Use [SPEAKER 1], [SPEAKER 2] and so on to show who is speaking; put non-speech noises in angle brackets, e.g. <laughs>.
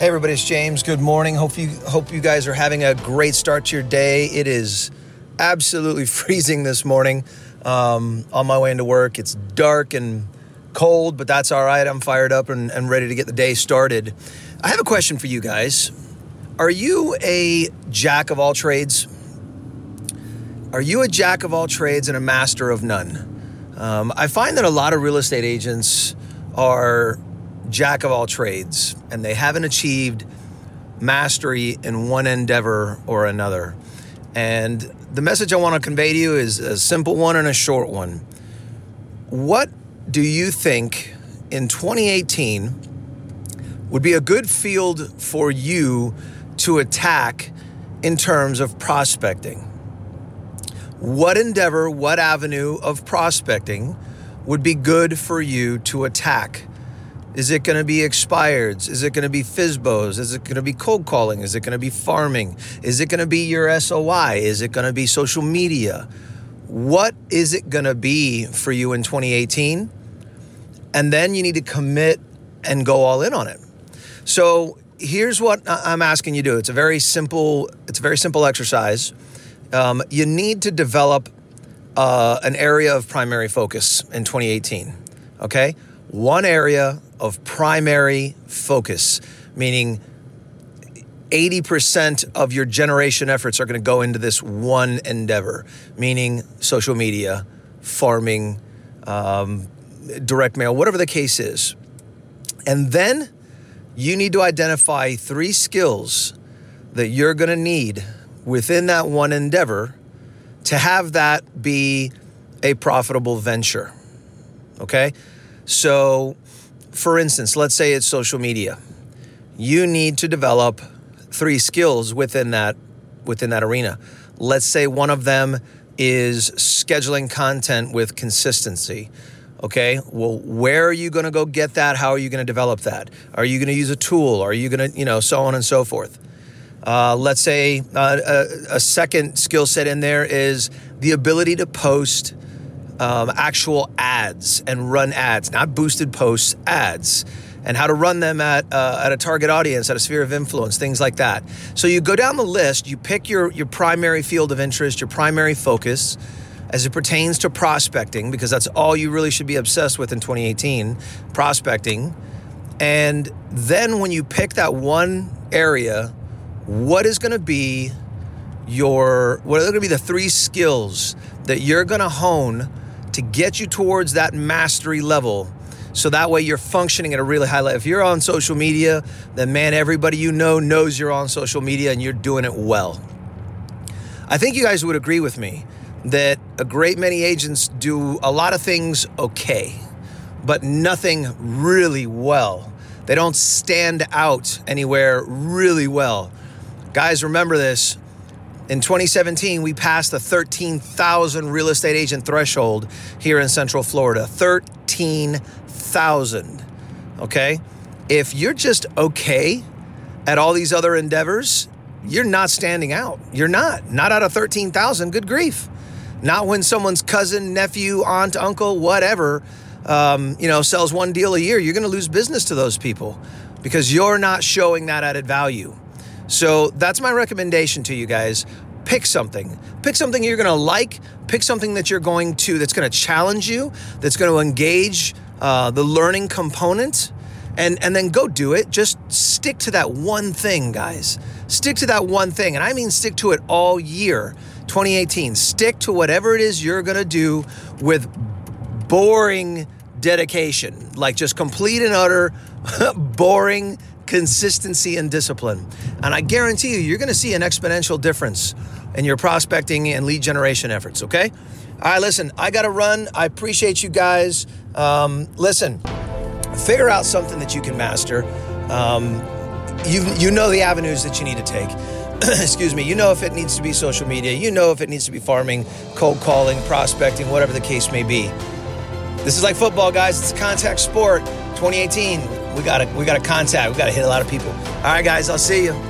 [SPEAKER 1] Hey everybody, it's James. Good morning. Hope you hope you guys are having a great start to your day. It is absolutely <laughs> freezing this morning. Um, on my way into work, it's dark and cold, but that's all right. I'm fired up and, and ready to get the day started. I have a question for you guys. Are you a jack of all trades? Are you a jack of all trades and a master of none? Um, I find that a lot of real estate agents are jack of all trades and they haven't achieved mastery in one endeavor or another. And the message I want to convey to you is a simple one and a short one. What do you think in 2018 would be a good field for you to attack in terms of prospecting? What endeavor, what avenue of prospecting would be good for you to attack? Is it going to be expireds? Is it going to be FSBOs? Is it going to be cold calling? Is it going to be farming? Is it going to be your SOI? Is it going to be social media? What is it going to be for you in 2018? And then you need to commit and go all in on it. So here's what I'm asking you to do. It's a very simple. It's a very simple exercise. Um, you need to develop uh, an area of primary focus in 2018. Okay, one area of primary focus, meaning 80% of your generation efforts are going to go into this one endeavor, meaning social media, farming, um, direct mail, whatever the case is. And then you need to identify three skills that you're going to need within that one endeavor to have that be a profitable venture. Okay? So, for instance, let's say it's social media. You need to develop three skills within that within that arena. Let's say one of them is scheduling content with consistency. Okay, well, where are you going to go get that? How are you going to develop that? Are you going to use a tool? Are you going to, you know, so on and so forth? Uh, let's say uh, a, a second skill set in there is the ability to post um, actual ads and run ads, not boosted posts, ads, and how to run them at uh, at a target audience, at a sphere of influence, things like that. So you go down the list, you pick your your primary field of interest, your primary focus as it pertains to prospecting, because that's all you really should be obsessed with in 2018, prospecting. And then when you pick that one area, what is going to be your what are going to be the three skills that you're going to hone to get you towards that mastery level so that way you're functioning at a really high level. If you're on social media, then man, everybody you know knows you're on social media and you're doing it well. I think you guys would agree with me that a great many agents do a lot of things okay, but nothing really well. They don't stand out anywhere really well. Guys, remember this in 2017, we passed the 13,000 real estate agent threshold here in Central Florida. 13,000. Okay? If you're just okay at all these other endeavors, you're not standing out. You're not. Not out of 13,000. Good grief. Not when someone's cousin, nephew, aunt, uncle, whatever, um, you know, sells one deal a year. You're going to lose business to those people because you're not showing that added value. So that's my recommendation to you guys. Pick something. Pick something you're going to like. Pick something that you're going to that's going to challenge you. That's going to engage uh, the learning component, and and then go do it. Just stick to that one thing, guys. Stick to that one thing, and I mean stick to it all year. 2018. Stick to whatever it is you're going to do with boring dedication, like just complete and utter <laughs> boring consistency and discipline. And I guarantee you, you're going to see an exponential difference in your prospecting and lead generation efforts, okay? All right, listen, I got to run. I appreciate you guys. Um, listen, figure out something that you can master. Um, you, you know the avenues that you need to take. <clears throat> Excuse me. You know if it needs to be social media. You know if it needs to be farming, cold calling, prospecting, whatever the case may be. This is like football, guys. It's a contact sport. 2018 we gotta we gotta contact. We gotta hit a lot of people. All right, guys. I'll see you.